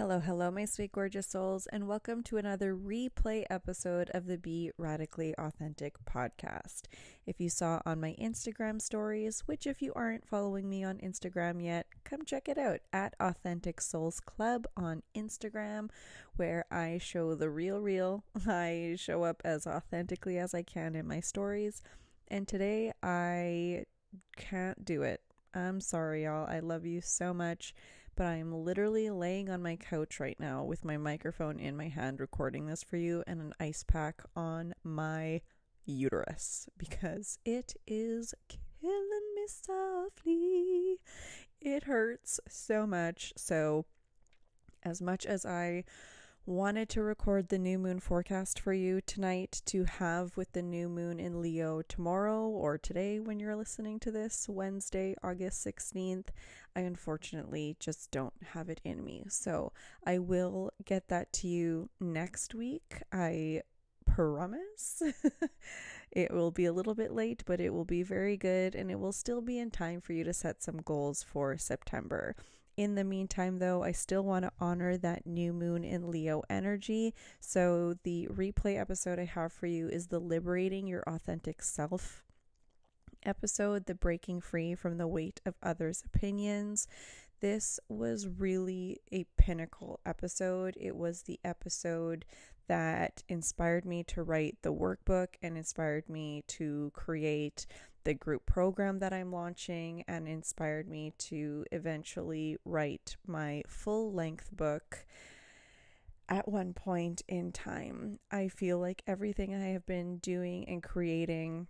Hello, hello, my sweet, gorgeous souls, and welcome to another replay episode of the Be Radically Authentic podcast. If you saw on my Instagram stories, which if you aren't following me on Instagram yet, come check it out at Authentic Souls Club on Instagram, where I show the real, real. I show up as authentically as I can in my stories, and today I can't do it. I'm sorry, y'all. I love you so much but I'm literally laying on my couch right now with my microphone in my hand recording this for you and an ice pack on my uterus because it is killing me softly. It hurts so much. So, as much as I wanted to record the new moon forecast for you tonight to have with the new moon in Leo tomorrow or today when you're listening to this, Wednesday, August 16th. I unfortunately just don't have it in me. So I will get that to you next week. I promise. it will be a little bit late, but it will be very good and it will still be in time for you to set some goals for September. In the meantime, though, I still want to honor that new moon in Leo energy. So, the replay episode I have for you is the Liberating Your Authentic Self episode, the Breaking Free from the Weight of Others' Opinions. This was really a pinnacle episode. It was the episode that inspired me to write the workbook and inspired me to create the group program that I'm launching and inspired me to eventually write my full length book at one point in time. I feel like everything I have been doing and creating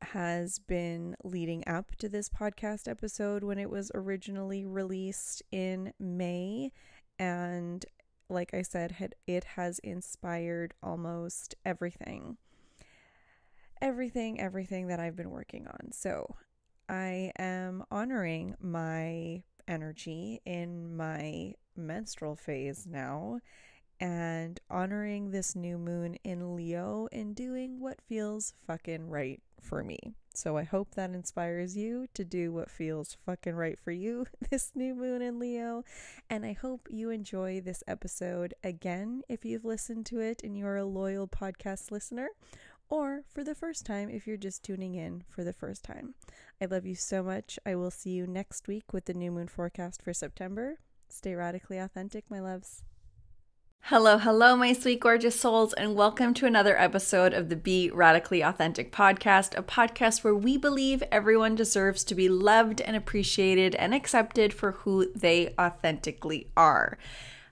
has been leading up to this podcast episode when it was originally released in May and like I said it has inspired almost everything everything, everything that I've been working on. So I am honoring my energy in my menstrual phase now and honoring this new moon in Leo and doing what feels fucking right for me. So I hope that inspires you to do what feels fucking right for you this new moon in Leo. And I hope you enjoy this episode again if you've listened to it and you're a loyal podcast listener or for the first time if you're just tuning in for the first time. I love you so much. I will see you next week with the new moon forecast for September. Stay radically authentic, my loves. Hello, hello, my sweet, gorgeous souls, and welcome to another episode of the Be Radically Authentic podcast, a podcast where we believe everyone deserves to be loved and appreciated and accepted for who they authentically are.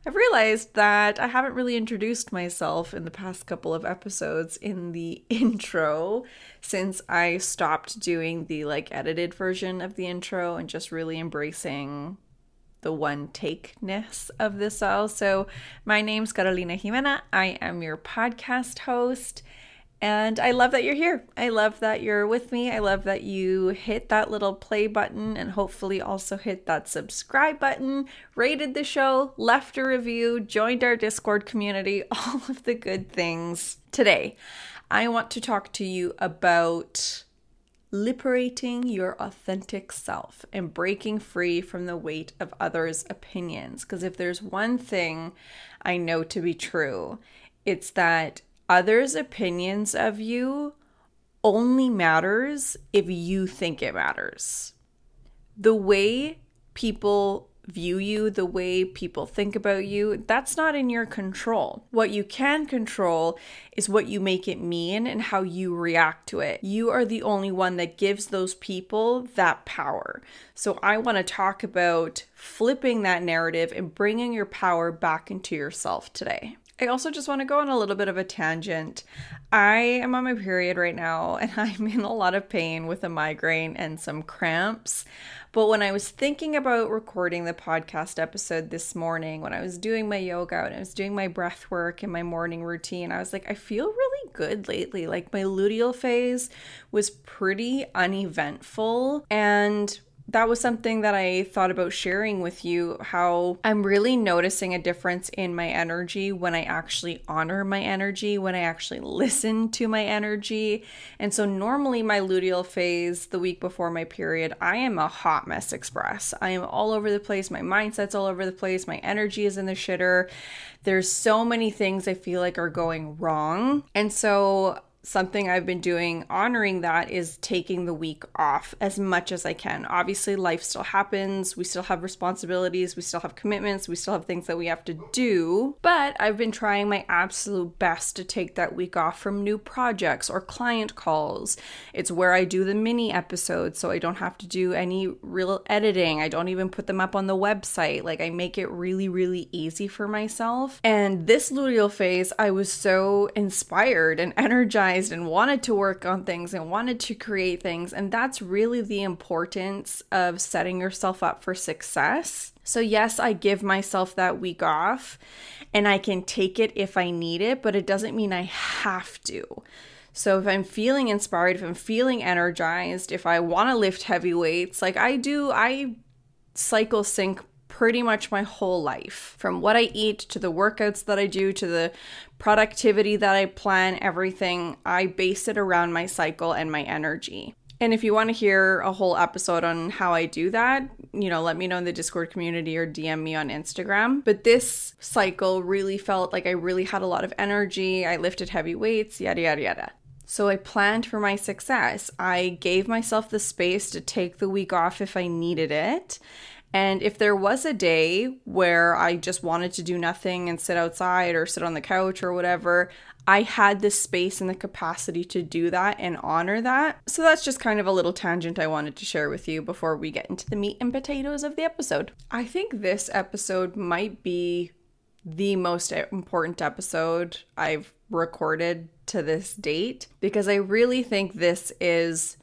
I've realized that I haven't really introduced myself in the past couple of episodes in the intro since I stopped doing the like edited version of the intro and just really embracing the one takeness of this all. So, my name's Carolina Ximena. I am your podcast host. And I love that you're here. I love that you're with me. I love that you hit that little play button and hopefully also hit that subscribe button, rated the show, left a review, joined our Discord community, all of the good things. Today, I want to talk to you about liberating your authentic self and breaking free from the weight of others' opinions. Because if there's one thing I know to be true, it's that others' opinions of you only matters if you think it matters. The way people view you, the way people think about you, that's not in your control. What you can control is what you make it mean and how you react to it. You are the only one that gives those people that power. So I want to talk about flipping that narrative and bringing your power back into yourself today. I also just want to go on a little bit of a tangent. I am on my period right now and I'm in a lot of pain with a migraine and some cramps. But when I was thinking about recording the podcast episode this morning, when I was doing my yoga and I was doing my breath work and my morning routine, I was like, I feel really good lately. Like my luteal phase was pretty uneventful. And that was something that I thought about sharing with you how I'm really noticing a difference in my energy when I actually honor my energy, when I actually listen to my energy. And so, normally, my luteal phase, the week before my period, I am a hot mess express. I am all over the place. My mindset's all over the place. My energy is in the shitter. There's so many things I feel like are going wrong. And so, something I've been doing honoring that is taking the week off as much as I can. Obviously, life still happens. We still have responsibilities. We still have commitments. We still have things that we have to do. But I've been trying my absolute best to take that week off from new projects or client calls. It's where I do the mini episodes so I don't have to do any real editing. I don't even put them up on the website. Like, I make it really, really easy for myself. And this luteal phase, I was so inspired and energized organized and wanted to work on things and wanted to create things. And that's really the importance of setting yourself up for success. So, yes, I give myself that week off and I can take it if I need it, but it doesn't mean I have to. So, if I'm feeling inspired, if I'm feeling energized, if I want to lift heavy weights, like I do, I cycle sync pretty much my whole life from what I eat to the workouts that I do to the productivity that I plan, everything. I base it around my cycle and my energy. And if you want to hear a whole episode on how I do that, you know, let me know in the Discord community or DM me on Instagram. But this cycle really felt like I really had a lot of energy. I lifted heavy weights, yada, yada, yada. So I planned for my success. I gave myself the space to take the week off if I needed it. And if there was a day where I just wanted to do nothing and sit outside or sit on the couch or whatever, I had the space and the capacity to do that and honor that. So that's just kind of a little tangent I wanted to share with you before we get into the meat and potatoes of the episode. I think this episode might be the most important episode I've recorded to this date because I really think this is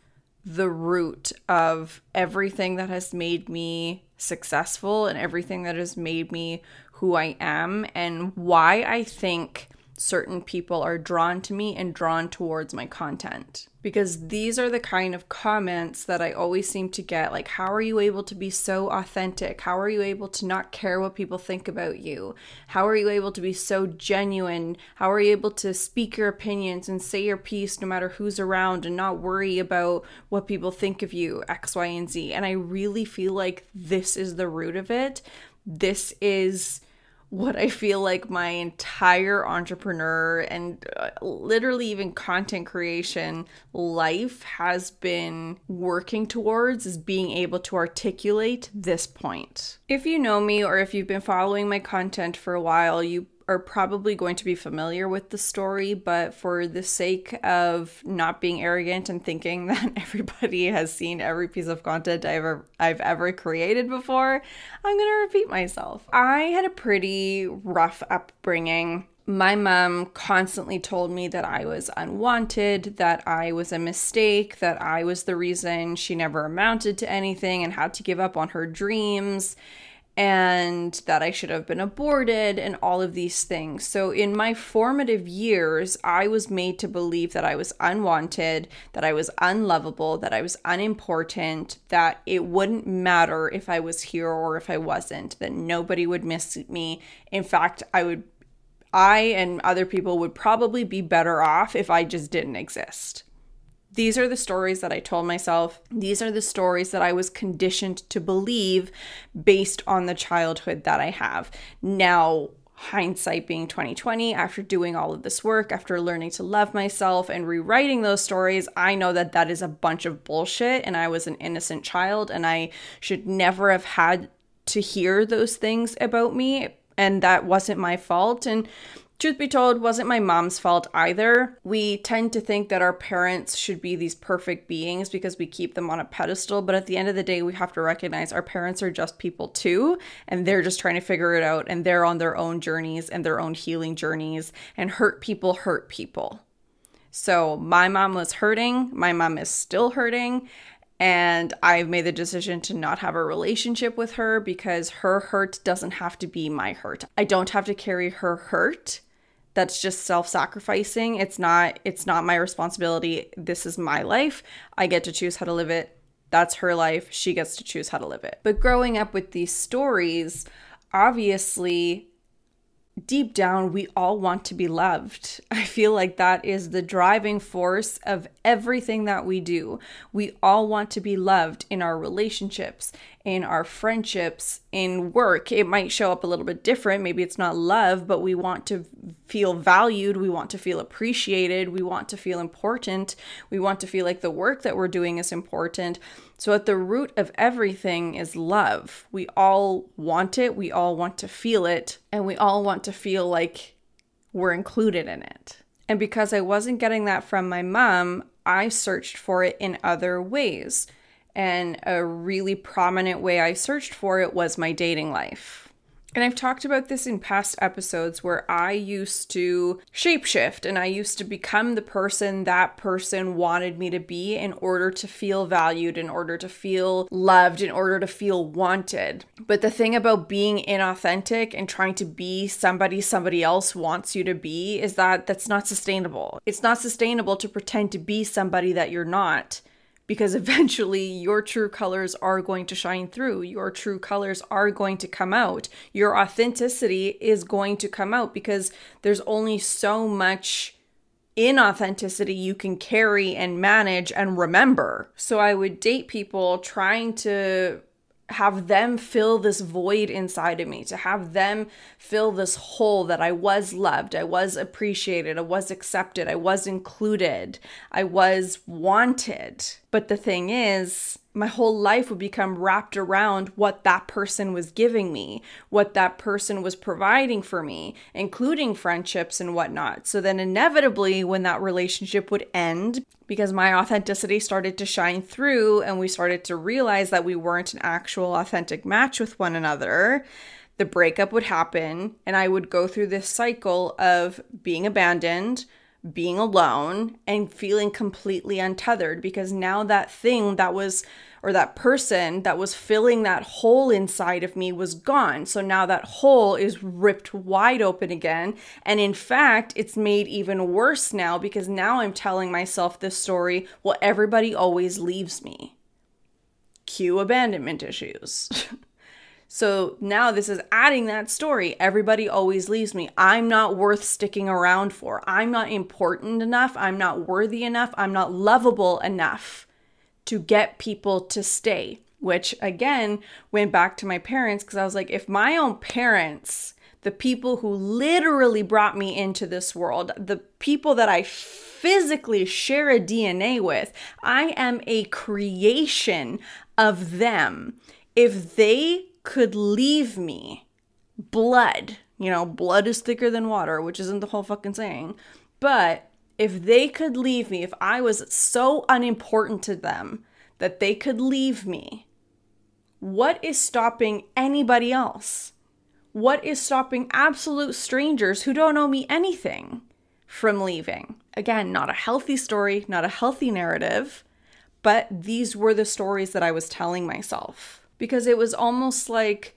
the root of everything that has made me successful and everything that has made me who I am and why I think certain people are drawn to me and drawn towards my content. Because these are the kind of comments that I always seem to get like, how are you able to be so authentic? How are you able to not care what people think about you? How are you able to be so genuine? How are you able to speak your opinions and say your piece no matter who's around and not worry about what people think of you, X, Y, and Z? And I really feel like this is the root of it. This is what I feel like my entire entrepreneur and uh, literally even content creation life has been working towards is being able to articulate this point. If you know me or if you've been following my content for a while, you are probably going to be familiar with the story, but for the sake of not being arrogant and thinking that everybody has seen every piece of content I've ever, I've ever created before, I'm going to repeat myself. I had a pretty rough upbringing. My mom constantly told me that I was unwanted, that I was a mistake, that I was the reason she never amounted to anything and had to give up on her dreams and that I should have been aborted and all of these things. So, in my formative years, I was made to believe that I was unwanted, that I was unlovable, that I was unimportant, that it wouldn't matter if I was here or if I wasn't, that nobody would miss me. In fact, I would. I and other people would probably be better off if I just didn't exist. These are the stories that I told myself. These are the stories that I was conditioned to believe based on the childhood that I have. Now, hindsight being 2020 after doing all of this work after learning to love myself and rewriting those stories i know that that is a bunch of bullshit and i was an innocent child and i should never have had to hear those things about me and that wasn't my fault and truth be told, wasn't my mom's fault either. We tend to think that our parents should be these perfect beings because we keep them on a pedestal, but at the end of the day, we have to recognize our parents are just people too, and they're just trying to figure it out, and they're on their own journeys and their own healing journeys, and hurt people hurt people. So, my mom was hurting, my mom is still hurting, and I've made the decision to not have a relationship with her because her hurt doesn't have to be my hurt. I don't have to carry her hurt that's just self-sacrificing it's not it's not my responsibility this is my life i get to choose how to live it That's her life. She gets to choose how to live it. But growing up with these stories, obviously, deep down, we all want to be loved. I feel like that is the driving force of everything that we do. We all want to be loved in our relationships, in our friendships, in work. It might show up a little bit different. Maybe it's not love, but we want to feel valued. We want to feel appreciated. We want to feel important. We want to feel like the work that we're doing is important. So, at the root of everything is love. We all want it. We all want to feel it. And we all want to feel like we're included in it. And because I wasn't getting that from my mom, I searched for it in other ways. And a really prominent way I searched for it was my dating life. And I've talked about this in past episodes where I used to shapeshift and I used to become the person that person wanted me to be in order to feel valued, in order to feel loved, in order to feel wanted. But the thing about being inauthentic and trying to be somebody somebody else wants you to be is that that's not sustainable. It's not sustainable to pretend to be somebody that you're not because eventually your true colors are going to shine through. Your true colors are going to come out. Your authenticity is going to come out because there's only so much inauthenticity you can carry and manage and remember. So I would date people trying to have them fill this void inside of me, to have them fill this hole that I was loved, I was appreciated, I was accepted, I was included, I was wanted. But the thing is, my whole life would become wrapped around what that person was giving me, what that person was providing for me, including friendships and whatnot. So then, inevitably, when that relationship would end, because my authenticity started to shine through and we started to realize that we weren't an actual authentic match with one another, the breakup would happen and I would go through this cycle of being abandoned being alone and feeling completely untethered because now that thing that was or that person that was filling that hole inside of me was gone. So now that hole is ripped wide open again. And in fact, it's made even worse now because now I'm telling myself this story well, everybody always leaves me. Cue abandonment issues. So now this is adding that story. Everybody always leaves me. I'm not worth sticking around for. I'm not important enough. I'm not worthy enough. I'm not lovable enough to get people to stay. Which again went back to my parents because I was like, if my own parents, the people who literally brought me into this world, the people that I physically share a DNA with, I am a creation of them. If they could leave me blood, you know, blood is thicker than water, which isn't the whole fucking saying, but if they could leave me, if I was so unimportant to them that they could leave me, what is stopping anybody else? What is stopping absolute strangers who don't owe me anything from leaving? Again, not a healthy story, not a healthy narrative, but these were the stories that I was telling myself because it was almost like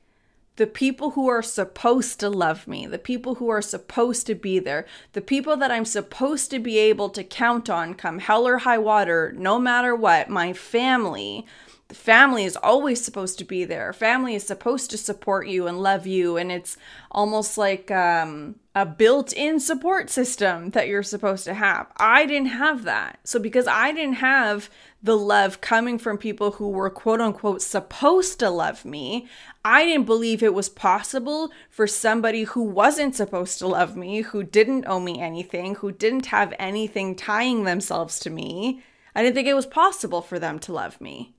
the people who are supposed to love me, the people who are supposed to be there, the people that I'm supposed to be able to count on come hell or high water, no matter what, my family. Family is always supposed to be there. Family is supposed to support you and love you. And it's almost like um, a built in support system that you're supposed to have. I didn't have that. So, because I didn't have the love coming from people who were quote unquote supposed to love me. I didn't believe it was possible for somebody who wasn't supposed to love me, who didn't owe me anything, who didn't have anything tying themselves to me. I didn't think it was possible for them to love me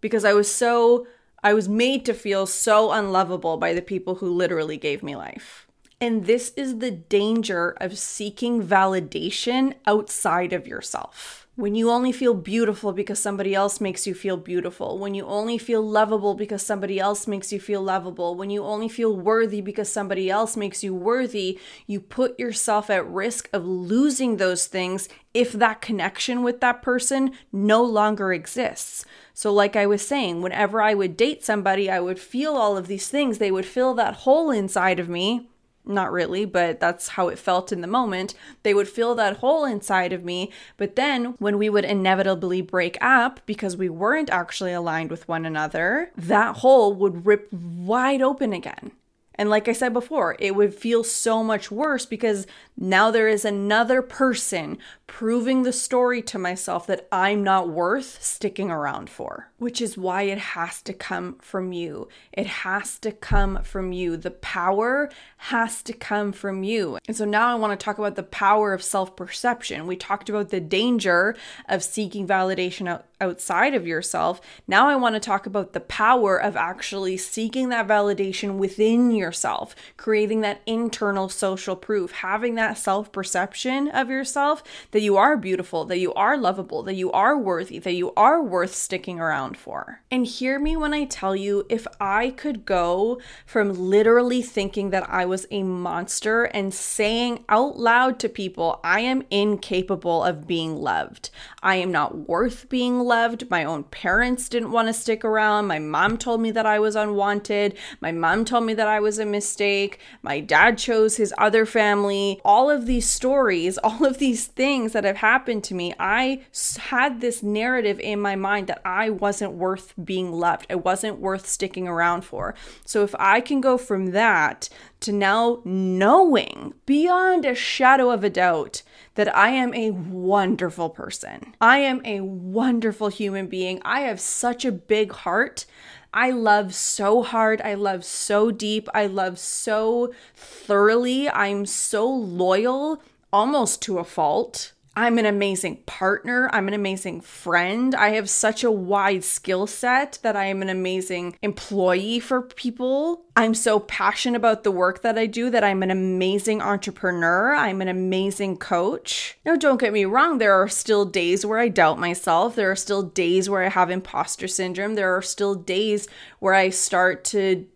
because I was so, I was made to feel so unlovable by the people who literally gave me life. And this is the danger of seeking validation outside of yourself when you only feel beautiful because somebody else makes you feel beautiful, when you only feel lovable because somebody else makes you feel lovable, when you only feel worthy because somebody else makes you worthy, you put yourself at risk of losing those things if that connection with that person no longer exists. So, like I was saying, whenever I would date somebody, I would feel all of these things. They would fill that hole inside of me not really, but that's how it felt in the moment. They would fill that hole inside of me. But then when we would inevitably break up because we weren't actually aligned with one another, that hole would rip wide open again. And like I said before, it would feel so much worse because now there is another person proving the story to myself that I'm not worth sticking around for, which is why it has to come from you. It has to come from you. The power has to come from you. And so now I want to talk about the power of self perception. We talked about the danger of seeking validation out, outside of yourself. Now I want to talk about the power of actually seeking that validation within yourself, creating that internal social proof, having that self perception of yourself that you are beautiful, that you are lovable, that you are worthy, that you are worth sticking around for. And hear me when I tell you if I could go from literally thinking that I was a monster and saying out loud to people, I am incapable of being loved. I am not worth being loved. My own parents didn't want to stick around. My mom told me that I was unwanted. My mom told me that I was a mistake. My dad chose his other family. All of these stories, all of these things that have happened to me, I had this narrative in my mind that I wasn't worth being loved. I wasn't worth sticking around for. So if I can go from that to now knowing beyond a shadow of a doubt that I am a wonderful person. I am a wonderful human being. I have such a big heart. I love so hard. I love so deep. I love so thoroughly. I'm so loyal, almost to a fault. I'm an amazing partner. I'm an amazing friend. I have such a wide skill set that I am an amazing employee for people. I'm so passionate about the work that I do that I'm an amazing entrepreneur. I'm an amazing coach. Now, don't get me wrong, there are still days where I doubt myself. There are still days where I have imposter syndrome. There are still days where I start to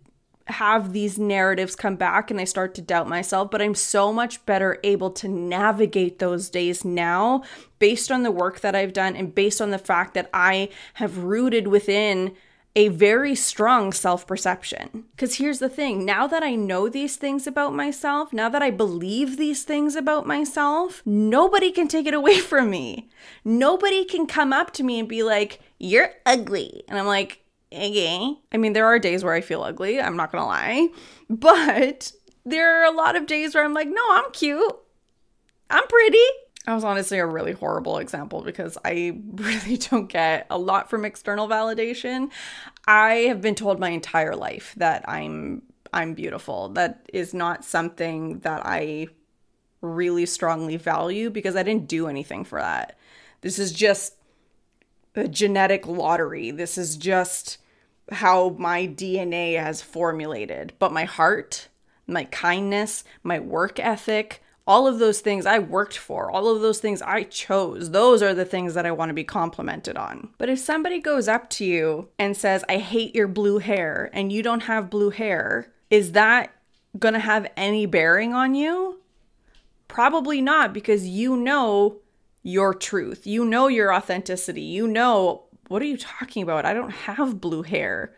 have these narratives come back and I start to doubt myself, but I'm so much better able to navigate those days now based on the work that I've done and based on the fact that I have rooted within a very strong self perception. Because here's the thing now that I know these things about myself, now that I believe these things about myself, nobody can take it away from me. Nobody can come up to me and be like, You're ugly. And I'm like, I mean, there are days where I feel ugly, I'm not gonna lie, but there are a lot of days where I'm like, no, I'm cute. I'm pretty. I was honestly a really horrible example because I really don't get a lot from external validation. I have been told my entire life that I'm I'm beautiful. That is not something that I really strongly value because I didn't do anything for that. This is just a genetic lottery. This is just how my DNA has formulated. But my heart, my kindness, my work ethic, all of those things I worked for, all of those things I chose, those are the things that I want to be complimented on. But if somebody goes up to you and says, I hate your blue hair, and you don't have blue hair, is that going to have any bearing on you? Probably not, because you know your truth. You know your authenticity. You know, what are you talking about? I don't have blue hair.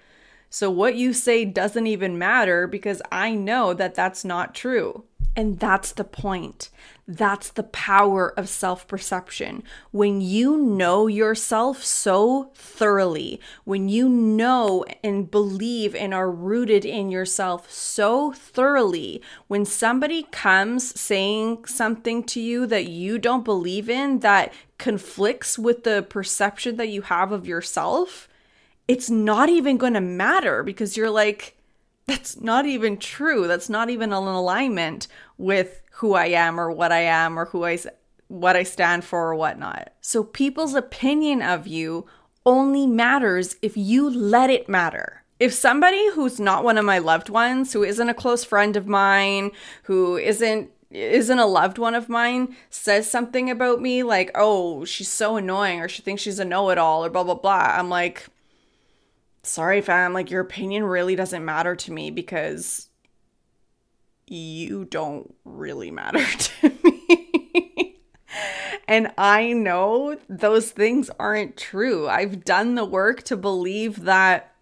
So what you say doesn't even matter because I know that that's not true. And that's the point. That's the power of self perception. When you know yourself so thoroughly, when you know and believe and are rooted in yourself so thoroughly, when somebody comes saying something to you that you don't believe in, that conflicts with the perception that you have of yourself, it's not even going to matter because you're like, that's not even true. That's not even an alignment with who I am or what I am or who I what I stand for or whatnot. So people's opinion of you only matters if you let it matter. If somebody who's not one of my loved ones, who isn't a close friend of mine, who isn't isn't a loved one of mine says something about me like, "Oh, she's so annoying," or she thinks she's a know-it-all, or blah blah blah. I'm like, sorry, fam. Like your opinion really doesn't matter to me because you don't really matter to me. and I know those things aren't true. I've done the work to believe that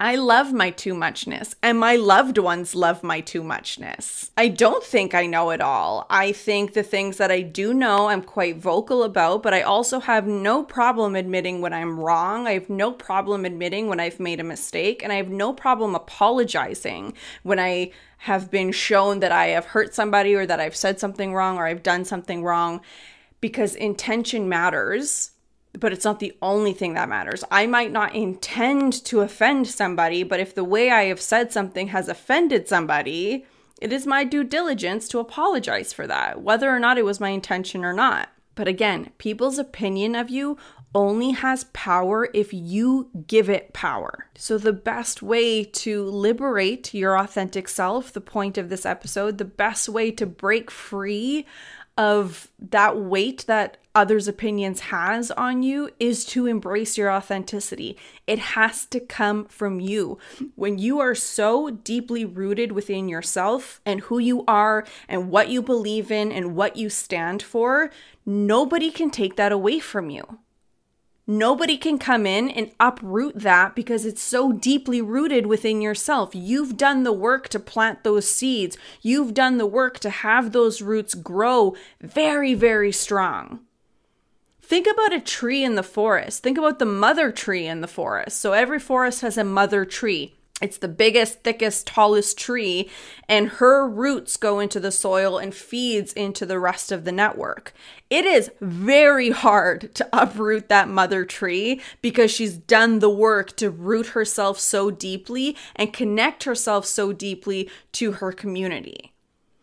I love my too muchness, and my loved ones love my too muchness. I don't think I know it all. I think the things that I do know, I'm quite vocal about, but I also have no problem admitting when I'm wrong. I have no problem admitting when I've made a mistake, and I have no problem apologizing when I have been shown that I have hurt somebody or that I've said something wrong or I've done something wrong because intention matters but it's not the only thing that matters. I might not intend to offend somebody, but if the way I have said something has offended somebody, it is my due diligence to apologize for that, whether or not it was my intention or not. But again, people's opinion of you only has power if you give it power. So, the best way to liberate your authentic self, the point of this episode, the best way to break free of that weight that others' opinions has on you is to embrace your authenticity. It has to come from you. When you are so deeply rooted within yourself and who you are and what you believe in and what you stand for, nobody can take that away from you. Nobody can come in and uproot that because it's so deeply rooted within yourself. You've done the work to plant those seeds. You've done the work to have those roots grow very, very strong. Think about a tree in the forest. Think about the mother tree in the forest. So every forest has a mother tree. It's the biggest, thickest, tallest tree, and her roots go into the soil and feeds into the rest of the network. It is very hard to uproot that mother tree because she's done the work to root herself so deeply and connect herself so deeply to her community.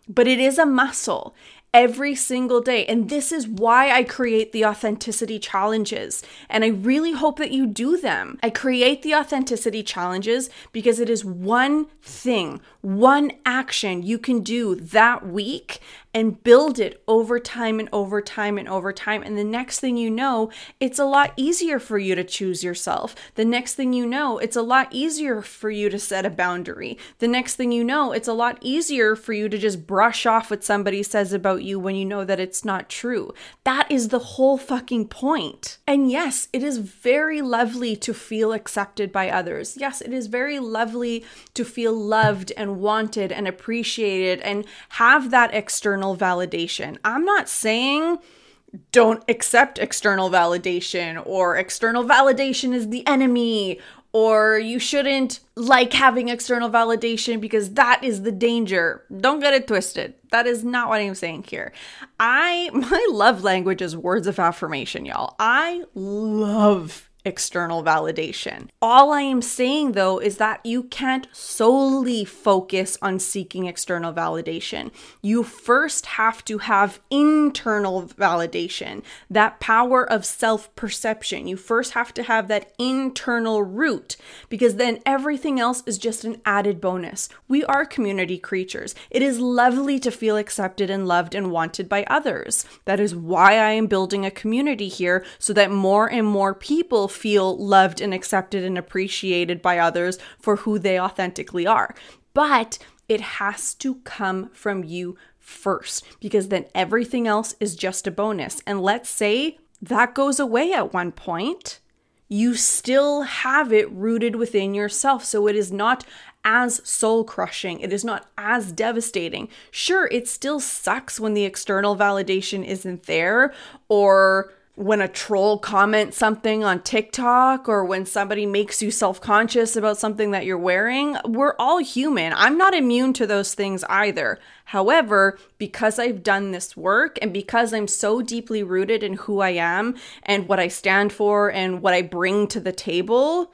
But it is a muscle every single day. And this is why I create the authenticity challenges. And I really hope that you do them. I create the authenticity challenges because it is one thing, one action you can do that week and build it over time and over time and over time. And the next thing you know, it's a lot easier for you to choose yourself. The next thing you know, it's a lot easier for you to set a boundary. The next thing you know, it's a lot easier for you to just brush off what somebody says about you when you know that it's not true. That is the whole fucking point. And yes, it is very lovely to feel accepted by others. Yes, it is very lovely to feel loved and wanted and appreciated and have that external validation. I'm not saying don't accept external validation or external validation is the enemy or you shouldn't like having external validation because that is the danger. Don't get it twisted. That is not what I'm saying here. I my love language is words of affirmation, y'all. I love external validation. All I am saying though is that you can't solely focus on seeking external validation. You first have to have internal validation, that power of self perception. You first have to have that internal root because then everything else is just an added bonus. We are community creatures. It is lovely to feel accepted and loved and wanted by others. That is why I am building a community here so that more and more people feel loved and accepted and appreciated by others for who they authentically are. But it has to come from you first because then everything else is just a bonus. And let's say that goes away at one point. You still have it rooted within yourself. So it is not as soul crushing. It is not as devastating. Sure, it still sucks when the external validation isn't there or when a troll comments something on TikTok or when somebody makes you self conscious about something that you're wearing, we're all human. I'm not immune to those things either. However, because I've done this work and because I'm so deeply rooted in who I am and what I stand for and what I bring to the table,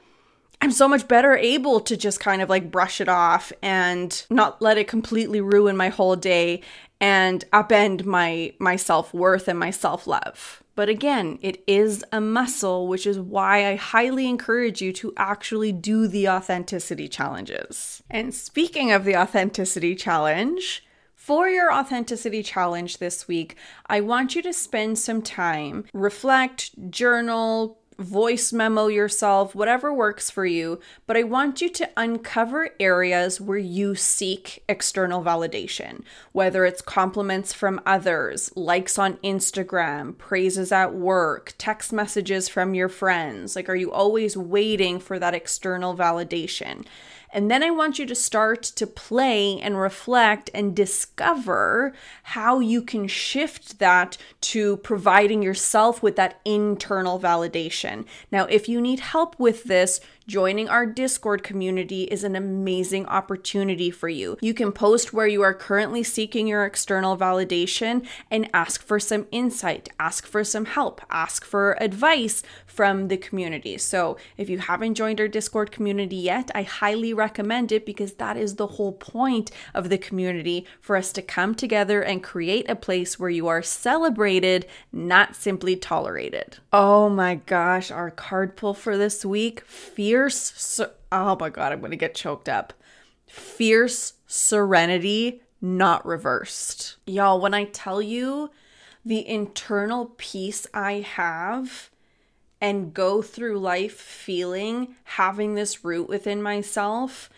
I'm so much better able to just kind of like brush it off and not let it completely ruin my whole day and upend my my self-worth and my self-love. But again, it is a muscle, which is why I highly encourage you to actually do the authenticity challenges. And speaking of the authenticity challenge, for your authenticity challenge this week, I want you to spend some time, reflect, journal, voice memo yourself, whatever works for you. But I want you to uncover areas where you seek external validation, whether it's compliments from others, likes on Instagram, praises at work, text messages from your friends. Like, are you always waiting for that external validation? And then I want you to start to play and reflect and discover how you can shift that to providing yourself with that internal validation. Now, if you need help with this, Joining our Discord community is an amazing opportunity for you. You can post where you are currently seeking your external validation and ask for some insight, ask for some help, ask for advice from the community. So, if you haven't joined our Discord community yet, I highly recommend it because that is the whole point of the community for us to come together and create a place where you are celebrated, not simply tolerated. Oh my gosh, our card pull for this week fierce. oh my God, I'm going to get choked up. Fierce serenity, not reversed. Y'all, when I tell you the internal peace I have and go through life feeling having this root within myself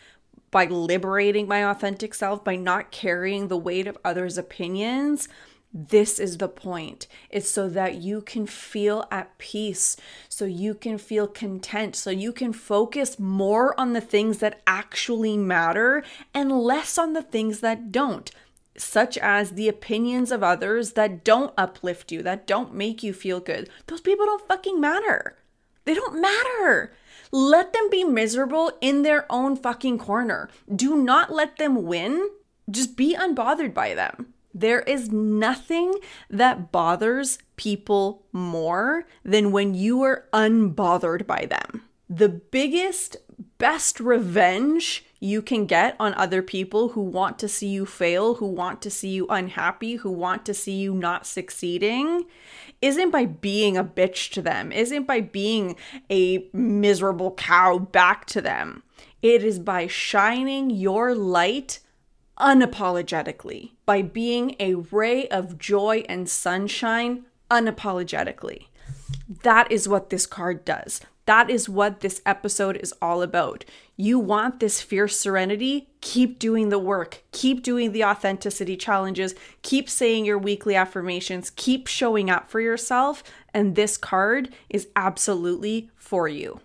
by liberating my authentic self, by not carrying the weight of others' opinions this is the point. It's so that you can feel at peace, so you can feel content, so you can focus more on the things that actually matter and less on the things that don't, such as the opinions of others that don't uplift you, that don't make you feel good. Those people don't fucking matter. They don't matter. Let them be miserable in their own fucking corner. Do not let them win. Just be unbothered by them. There is nothing that bothers people more than when you are unbothered by them. The biggest, best revenge you can get on other people who want to see you fail, who want to see you unhappy, who want to see you not succeeding, isn't by being a bitch to them, isn't by being a miserable cow back to them. It is by shining your light unapologetically, by being a ray of joy and sunshine unapologetically. That is what this card does. That is what this episode is all about. You want this fierce serenity? Keep doing the work. Keep doing the authenticity challenges. Keep saying your weekly affirmations. Keep showing up for yourself. And this card is absolutely for you.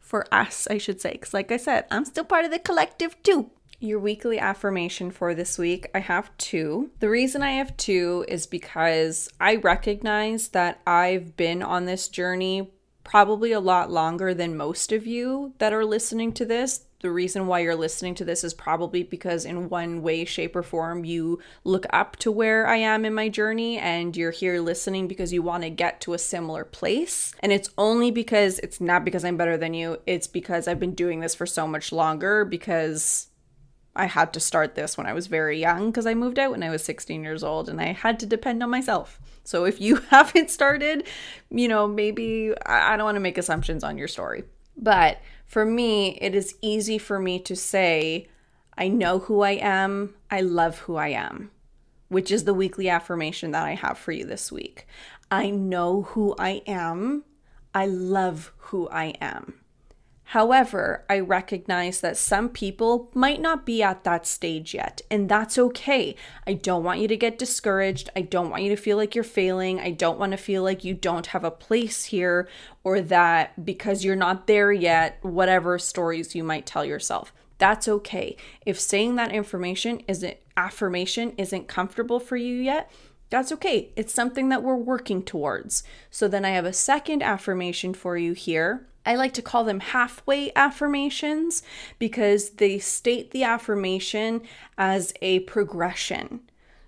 For us, I should say. Because, like I said, I'm still part of the collective too. Your weekly affirmation for this week, I have two. The reason I have two is because I recognize that I've been on this journey probably a lot longer than most of you that are listening to this. The reason why you're listening to this is probably because, in one way, shape, or form, you look up to where I am in my journey and you're here listening because you want to get to a similar place. And it's only because it's not because I'm better than you, it's because I've been doing this for so much longer because I had to start this when I was very young because I moved out when I was 16 years old and I had to depend on myself. So if you haven't started, you know, maybe I don't want to make assumptions on your story. But for me, it is easy for me to say, I know who I am, I love who I am, which is the weekly affirmation that I have for you this week. I know who I am, I love who I am. However, I recognize that some people might not be at that stage yet, and that's okay. I don't want you to get discouraged. I don't want you to feel like you're failing. I don't want to feel like you don't have a place here or that because you're not there yet, whatever stories you might tell yourself. That's okay. If saying that information isn't affirmation isn't comfortable for you yet, that's okay. It's something that we're working towards. So then I have a second affirmation for you here I like to call them halfway affirmations because they state the affirmation as a progression.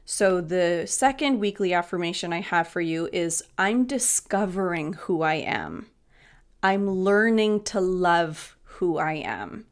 So, the second weekly affirmation I have for you is I'm discovering who I am. I'm learning to love who I am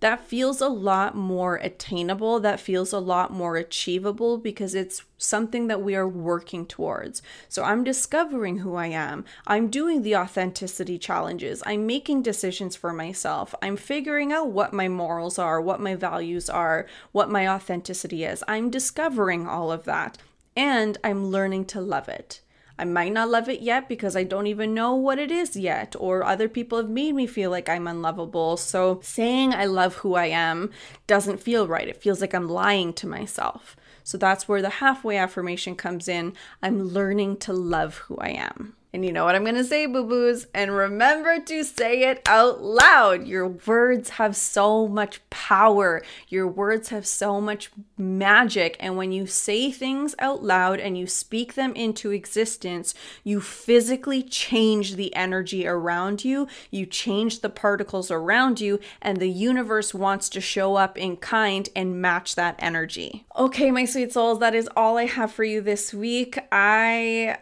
that feels a lot more attainable. That feels a lot more achievable because it's something that we are working towards. So I'm discovering who I am. I'm doing the authenticity challenges. I'm making decisions for myself. I'm figuring out what my morals are, what my values are, what my authenticity is. I'm discovering all of that and I'm learning to love it. I might not love it yet because I don't even know what it is yet, or other people have made me feel like I'm unlovable. So saying I love who I am doesn't feel right. It feels like I'm lying to myself. So that's where the halfway affirmation comes in. I'm learning to love who I am. And you know what I'm going to say, boo boos? And remember to say it out loud. Your words have so much power. Your words have so much magic. And when you say things out loud and you speak them into existence, you physically change the energy around you. You change the particles around you, and the universe wants to show up in kind and match that energy. Okay, my sweet souls, that is all I have for you this week. I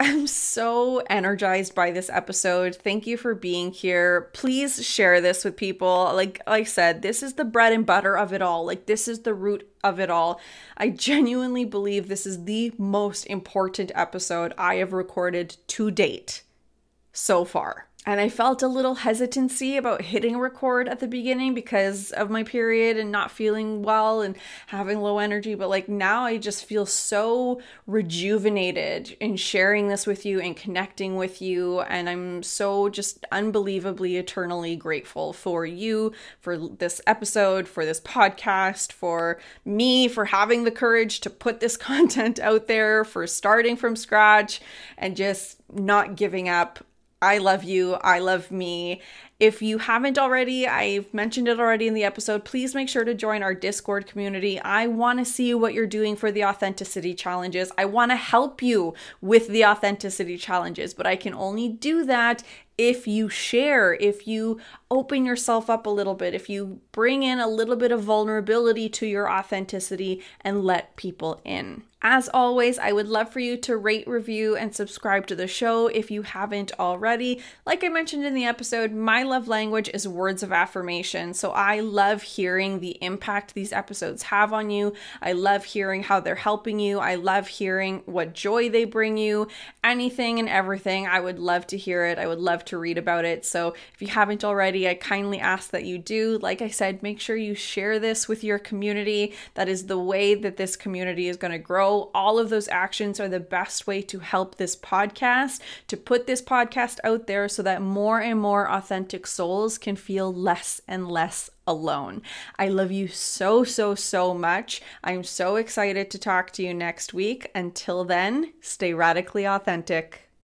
I'm so energized by this episode. Thank you for being here. Please share this with people. Like I said, this is the bread and butter of it all. Like this is the root of it all. I genuinely believe this is the most important episode I have recorded to date so far and I felt a little hesitancy about hitting record at the beginning because of my period and not feeling well and having low energy. But like now, I just feel so rejuvenated in sharing this with you and connecting with you. And I'm so just unbelievably eternally grateful for you, for this episode, for this podcast, for me, for having the courage to put this content out there, for starting from scratch and just not giving up I love you. I love me. If you haven't already, I've mentioned it already in the episode, please make sure to join our Discord community. I want to see what you're doing for the authenticity challenges. I want to help you with the authenticity challenges, but I can only do that if you share, if you open yourself up a little bit, if you bring in a little bit of vulnerability to your authenticity and let people in. As always, I would love for you to rate, review, and subscribe to the show if you haven't already. Like I mentioned in the episode, my love language is words of affirmation. So I love hearing the impact these episodes have on you. I love hearing how they're helping you. I love hearing what joy they bring you. Anything and everything. I would love to hear it. I would love to read about it. So if you haven't already, I kindly ask that you do. Like I said, make sure you share this with your community. That is the way that this community is going to grow. All of those actions are the best way to help this podcast, to put this podcast out there so that more and more authentic souls can feel less and less alone. I love you so, so, so much. I'm so excited to talk to you next week. Until then, stay radically authentic.